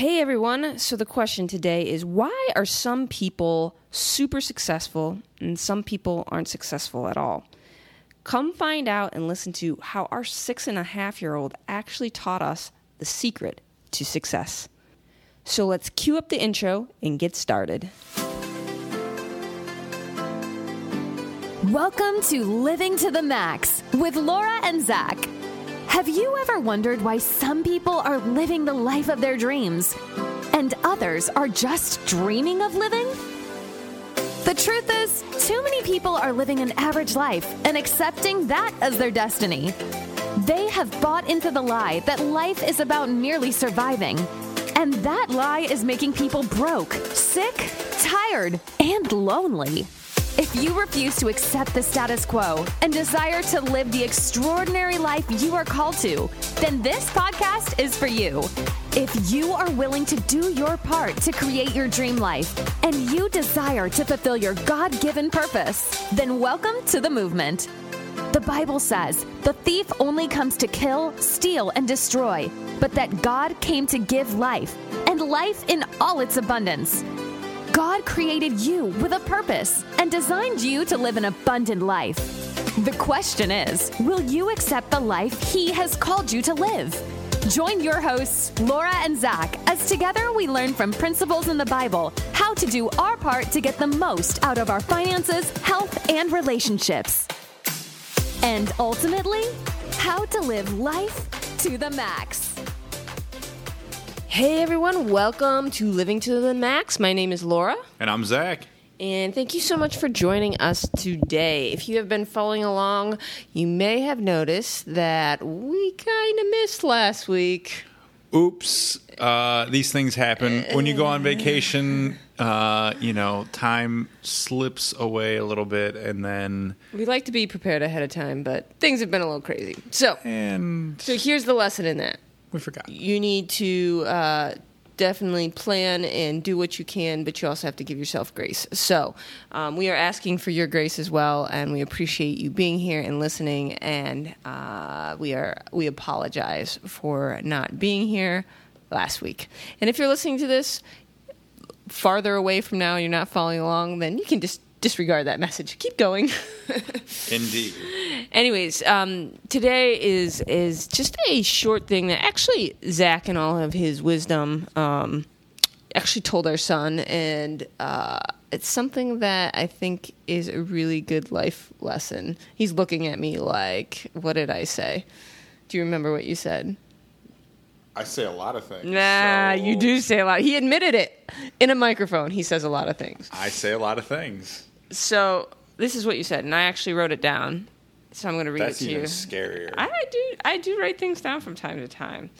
Hey everyone. So the question today is why are some people super successful and some people aren't successful at all? Come find out and listen to how our six and a half year old actually taught us the secret to success. So let's cue up the intro and get started. Welcome to Living to the Max with Laura and Zach. Have you ever wondered why some people are living the life of their dreams and others are just dreaming of living? The truth is, too many people are living an average life and accepting that as their destiny. They have bought into the lie that life is about merely surviving. And that lie is making people broke, sick, tired, and lonely. If you refuse to accept the status quo and desire to live the extraordinary life you are called to, then this podcast is for you. If you are willing to do your part to create your dream life and you desire to fulfill your God given purpose, then welcome to the movement. The Bible says the thief only comes to kill, steal, and destroy, but that God came to give life, and life in all its abundance. God created you with a purpose and designed you to live an abundant life. The question is will you accept the life He has called you to live? Join your hosts, Laura and Zach, as together we learn from principles in the Bible how to do our part to get the most out of our finances, health, and relationships. And ultimately, how to live life to the max. Hey everyone, welcome to Living to the Max. My name is Laura. And I'm Zach. And thank you so much for joining us today. If you have been following along, you may have noticed that we kind of missed last week. Oops. Uh, these things happen. When you go on vacation, uh, you know, time slips away a little bit and then. We like to be prepared ahead of time, but things have been a little crazy. So, and so here's the lesson in that we forgot. You need to uh, definitely plan and do what you can, but you also have to give yourself grace. So um, we are asking for your grace as well, and we appreciate you being here and listening. And uh, we are we apologize for not being here last week. And if you're listening to this farther away from now, and you're not following along, then you can just disregard that message. Keep going. Indeed. Anyways, um, today is is just a short thing that actually Zach and all of his wisdom um, actually told our son, and uh, it's something that I think is a really good life lesson. He's looking at me like, "What did I say?" Do you remember what you said? I say a lot of things. Nah, so you do say a lot. He admitted it in a microphone. He says a lot of things. I say a lot of things. So this is what you said, and I actually wrote it down. So I'm going to read That's it to even you. Scarier. I do. I do write things down from time to time.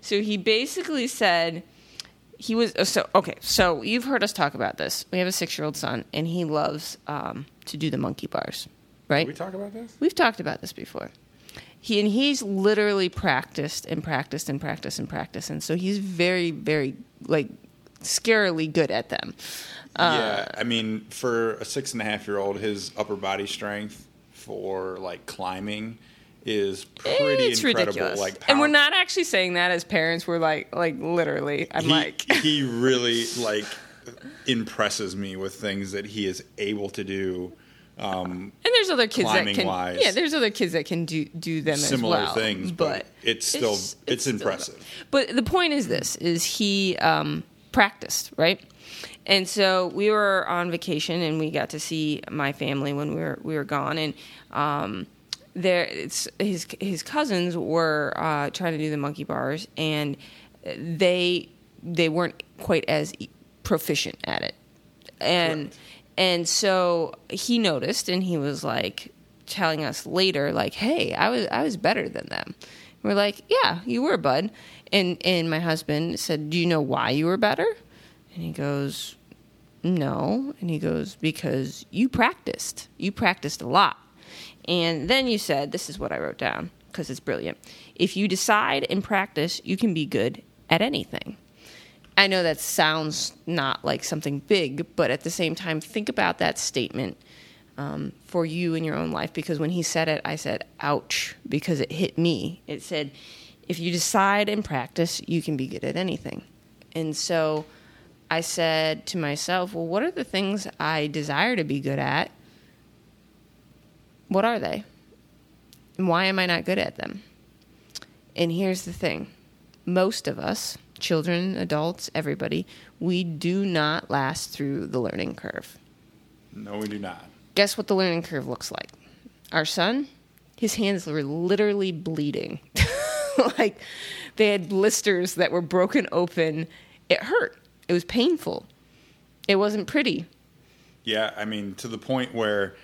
So he basically said he was uh, so okay. So you've heard us talk about this. We have a six-year-old son, and he loves um, to do the monkey bars. Right? Did we talk about this? We've talked about this before. He and he's literally practiced and practiced and practiced and practiced, and so he's very, very like scarily good at them. Uh, yeah, I mean, for a six and a half year old, his upper body strength for like climbing is pretty it's incredible. Ridiculous. Like, and we're not actually saying that as parents. We're like, like literally. I'm he, like, he really like impresses me with things that he is able to do. Um, and there's other kids that can, wise, yeah, there's other kids that can do do them similar as well, things, but, but it's still it's, it's, it's impressive. Still, but the point is this: is he um, practiced right? And so we were on vacation, and we got to see my family when we were we were gone, and um, there it's his his cousins were uh, trying to do the monkey bars, and they they weren't quite as proficient at it, and right. and so he noticed, and he was like telling us later, like, "Hey, I was I was better than them." We're like, "Yeah, you were, bud." And and my husband said, "Do you know why you were better?" And he goes, No. And he goes, Because you practiced. You practiced a lot. And then you said, This is what I wrote down because it's brilliant. If you decide and practice, you can be good at anything. I know that sounds not like something big, but at the same time, think about that statement um, for you in your own life because when he said it, I said, ouch, because it hit me. It said, if you decide and practice, you can be good at anything And so I said to myself, well, what are the things I desire to be good at? What are they? And why am I not good at them? And here's the thing most of us, children, adults, everybody, we do not last through the learning curve. No, we do not. Guess what the learning curve looks like? Our son, his hands were literally bleeding. like they had blisters that were broken open. It hurt. It was painful. It wasn't pretty. Yeah, I mean, to the point where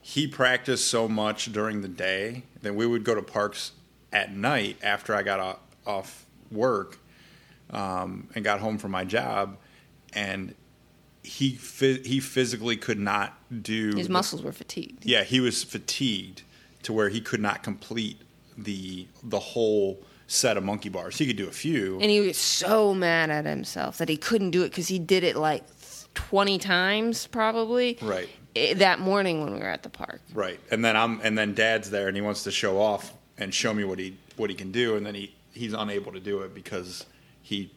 he practiced so much during the day that we would go to parks at night after I got off, work um, and got home from my job, and he he physically could not do. His the- muscles were fatigued. yeah, he was fatigued to where he could not complete the the whole set of monkey bars. He could do a few. And he was so mad at himself that he couldn't do it because he did it like 20 times probably Right. Eh, that morning when we were at the park. Right, and then I'm and then Dad's there, and he wants to show off and show me what he what he can do, and then he he's unable to do it because he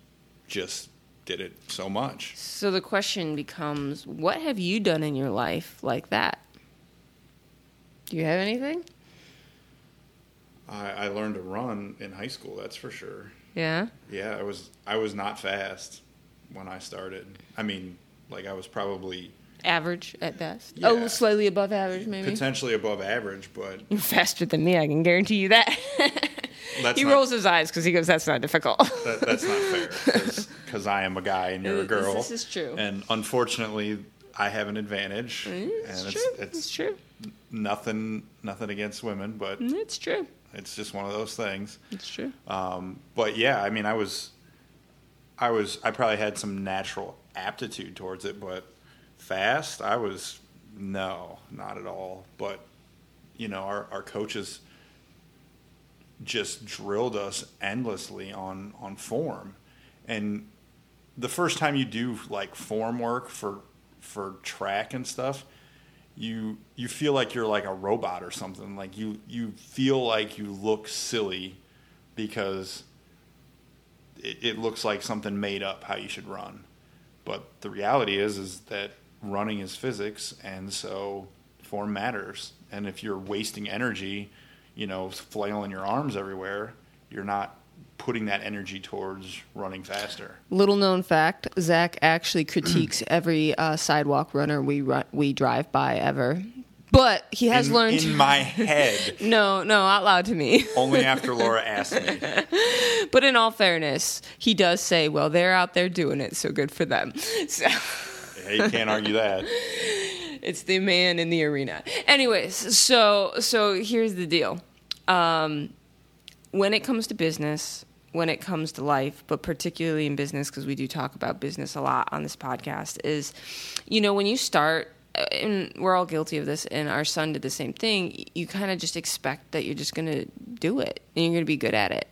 just did it so much. So the question becomes what have you done in your life like that? Do you have anything? I, I learned to run in high school, that's for sure. Yeah. Yeah, I was I was not fast when I started. I mean, like I was probably Average at best. Yeah. Oh, slightly above average maybe. potentially above average, but You're faster than me, I can guarantee you that. he not, rolls his eyes because he goes, "That's not difficult." that, that's not fair because I am a guy and you're a girl. this is true. And unfortunately, I have an advantage. it's and true. it's, It's true. nothing nothing against women, but It's true. It's just one of those things. It's true. Um, but yeah, I mean, I was, I was, I probably had some natural aptitude towards it, but fast, I was no, not at all. But you know, our our coaches just drilled us endlessly on on form, and the first time you do like form work for for track and stuff you you feel like you're like a robot or something. Like you you feel like you look silly because it, it looks like something made up how you should run. But the reality is is that running is physics and so form matters. And if you're wasting energy you know flailing your arms everywhere you're not putting that energy towards running faster Little known fact: Zach actually critiques every uh, sidewalk runner we run, we drive by ever. But he has in, learned. in my head no, no, out loud to me. only after Laura asked me. But in all fairness, he does say, "Well, they're out there doing it, so good for them." So Hey, you can't argue that. it's the man in the arena. Anyways, so so here's the deal. Um, when it comes to business, when it comes to life, but particularly in business, because we do talk about business a lot on this podcast, is you know when you start. uh, And we're all guilty of this, and our son did the same thing. You kind of just expect that you're just going to do it and you're going to be good at it.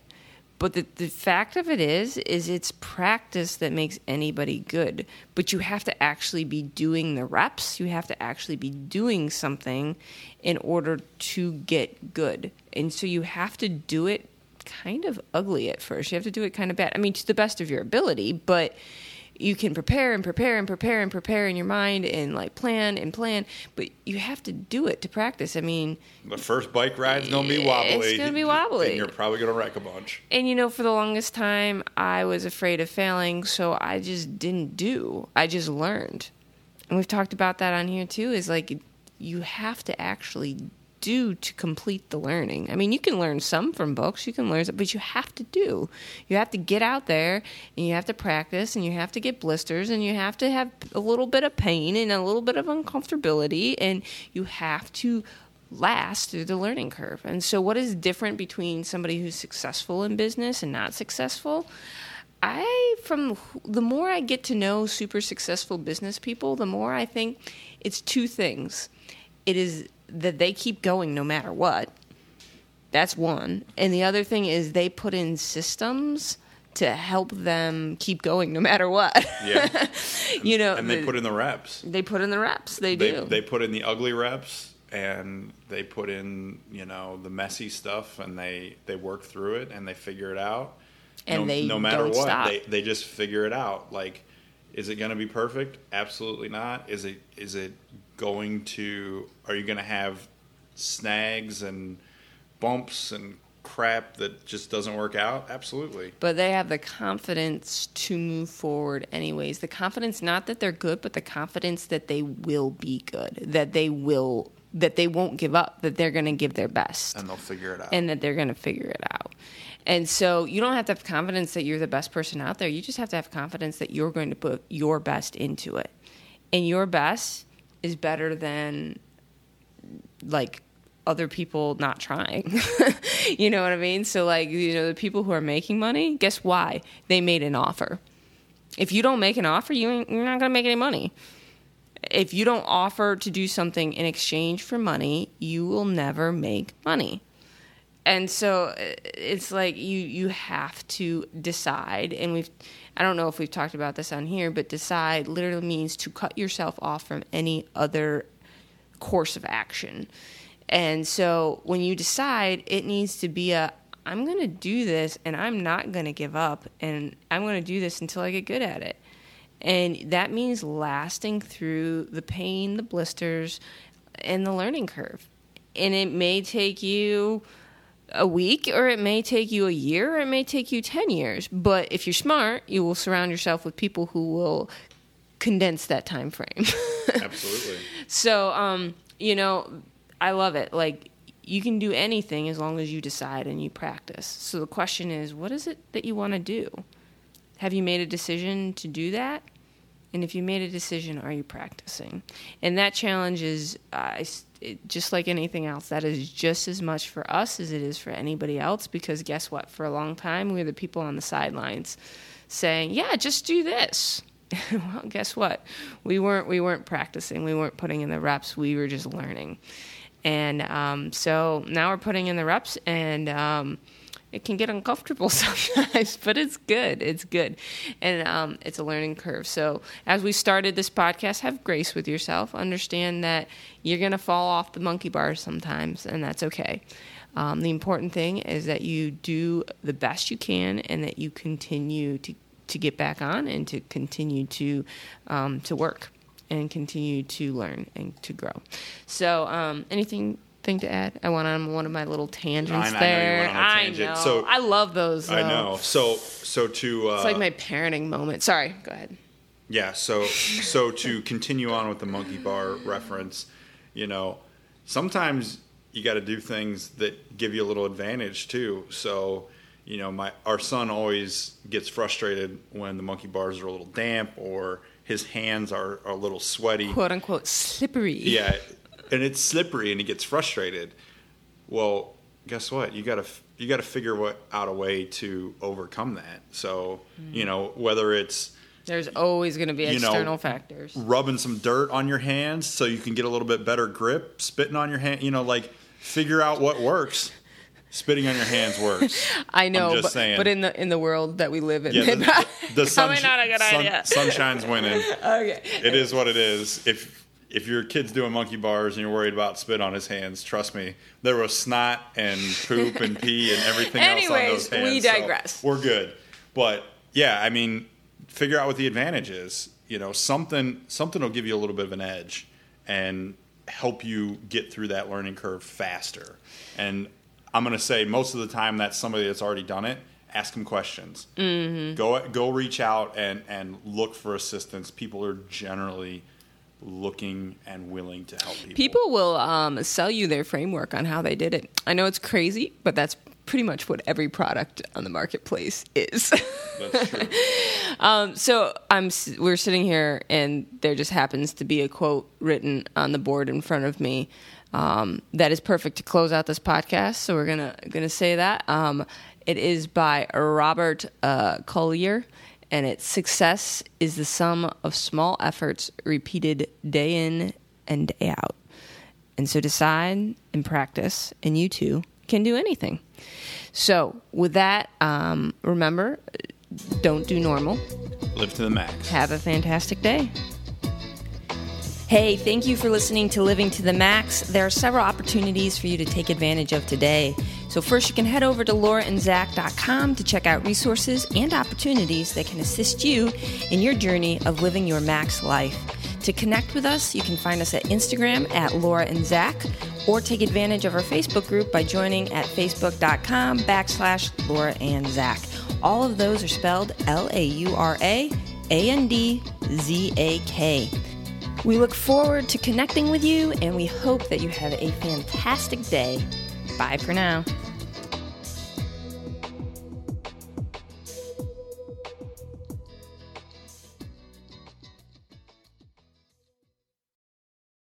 But the, the fact of it is, is it's practice that makes anybody good. But you have to actually be doing the reps. You have to actually be doing something in order to get good. And so you have to do it kind of ugly at first. You have to do it kind of bad. I mean, to the best of your ability, but you can prepare and prepare and prepare and prepare in your mind and like plan and plan, but you have to do it to practice. I mean, The first bike ride's gonna be wobbly. It's gonna be wobbly. and you're probably gonna wreck a bunch. and you know, for the longest time, I was afraid of failing, so I just didn't do. I just learned. And we've talked about that on here too is like you have to actually do to complete the learning. I mean, you can learn some from books, you can learn some, but you have to do. You have to get out there and you have to practice and you have to get blisters and you have to have a little bit of pain and a little bit of uncomfortability and you have to last through the learning curve. And so, what is different between somebody who's successful in business and not successful? I, from the more I get to know super successful business people, the more I think it's two things. It is that they keep going no matter what. That's one. And the other thing is they put in systems to help them keep going no matter what. Yeah, you know, and they the- put in the reps. they put in the reps. They, They do. they put in the ugly reps, and they put in you know the messy stuff, and they they work through it and they figure it out. and no, they no matter what, stop. they they just figure it out. Like, is it going to be perfect? Absolutely not. Is it is it going to? Are you going to have snags and bumps and crap that just doesn't work out? Absolutely. but they have the confidence to move forward anyways the confidence not that they're good but the confidence that they will be good that they will that they won't give up that they're going to give their best And they'll figure it out. and that they're going to figure it out and so you don't have to have confidence that you're the best person out there you just have to have confidence that you're going to put your best into it and your best is better than like other people not trying. you know what I mean? So like, you know, the people who are making money, guess why? They made an offer. If you don't make an offer, you you're not going to make any money. If you don't offer to do something in exchange for money, you will never make money. And so uh, it's like you you have to decide and we've I don't know if we've talked about this on here, but decide literally means to cut yourself off from any other course of action. And so when you decide, it needs to be a I'm going to do this and I'm not going to give up and I'm going to do this until I get good at it. And that means lasting through the pain, the blisters, and the learning curve. And it may take you a week or it may take you a year or it may take you 10 years. But if you're smart, you will surround yourself with people who will condense that time frame. Absolutely. So, um, you know, I love it. Like you can do anything as long as you decide and you practice. So the question is, what is it that you want to do? Have you made a decision to do that? And if you made a decision, are you practicing? And that challenge is uh, it, just like anything else. That is just as much for us as it is for anybody else. Because guess what? For a long time, we were the people on the sidelines saying, "Yeah, just do this." well, guess what? We weren't we weren't practicing. We weren't putting in the reps. We were just learning. And um, so now we're putting in the reps, and um, it can get uncomfortable sometimes, but it's good. It's good, and um, it's a learning curve. So as we started this podcast, have grace with yourself. Understand that you're gonna fall off the monkey bars sometimes, and that's okay. Um, the important thing is that you do the best you can, and that you continue to to get back on and to continue to um, to work and continue to learn and to grow. So, um, anything thing to add? I went on one of my little tangents I know there. on a tangent. I know. So- I love those. I know. So so to uh, It's like my parenting moment. Sorry. Go ahead. Yeah, so so to continue on with the monkey bar reference, you know, sometimes you got to do things that give you a little advantage too. So, you know, my our son always gets frustrated when the monkey bars are a little damp or his hands are, are a little sweaty. Quote unquote slippery. Yeah, and it's slippery, and he gets frustrated. Well, guess what? You gotta you gotta figure what out a way to overcome that. So, mm. you know, whether it's There's always going to be You know, external factors. rubbing some dirt on your hands so you can get a little bit better grip, spitting on your hand, you know, like figure out what works. Spitting on your hands works. I know, but, but in the in the world that we live in, Yeah, the, the, the sunsh- not a good sun- idea. sunshine's winning. okay. It is what it is. If if your kid's doing monkey bars and you're worried about spit on his hands, trust me, there was snot and poop and pee and everything else on those hands. we so digress. we're good. But yeah, I mean, figure out what the advantage is. You know, something something will give you a little bit of an edge and help you get through that learning curve faster. And I'm going to say most of the time that's somebody that's already done it. Ask them questions. Mm-hmm. Go go reach out and and look for assistance. People are generally looking and willing to help people. People will um, sell you their framework on how they did it. I know it's crazy, but that's pretty much what every product on the marketplace is. That's true. um, so I'm we're sitting here, and there just happens to be a quote written on the board in front of me. Um, that is perfect to close out this podcast. So we're gonna gonna say that. Um, it is by Robert uh, Collier, and it's success is the sum of small efforts repeated day in and day out. And so decide and practice, and you too can do anything. So, with that, um, remember don't do normal. Live to the max. Have a fantastic day. Hey, thank you for listening to Living to the Max. There are several opportunities for you to take advantage of today. So, first, you can head over to lauraandzach.com to check out resources and opportunities that can assist you in your journey of living your max life. To connect with us, you can find us at Instagram at Laura and Zach, or take advantage of our Facebook group by joining at facebook.com backslash Laura and Zach. All of those are spelled L A U R A A N D Z A K. We look forward to connecting with you, and we hope that you have a fantastic day. Bye for now.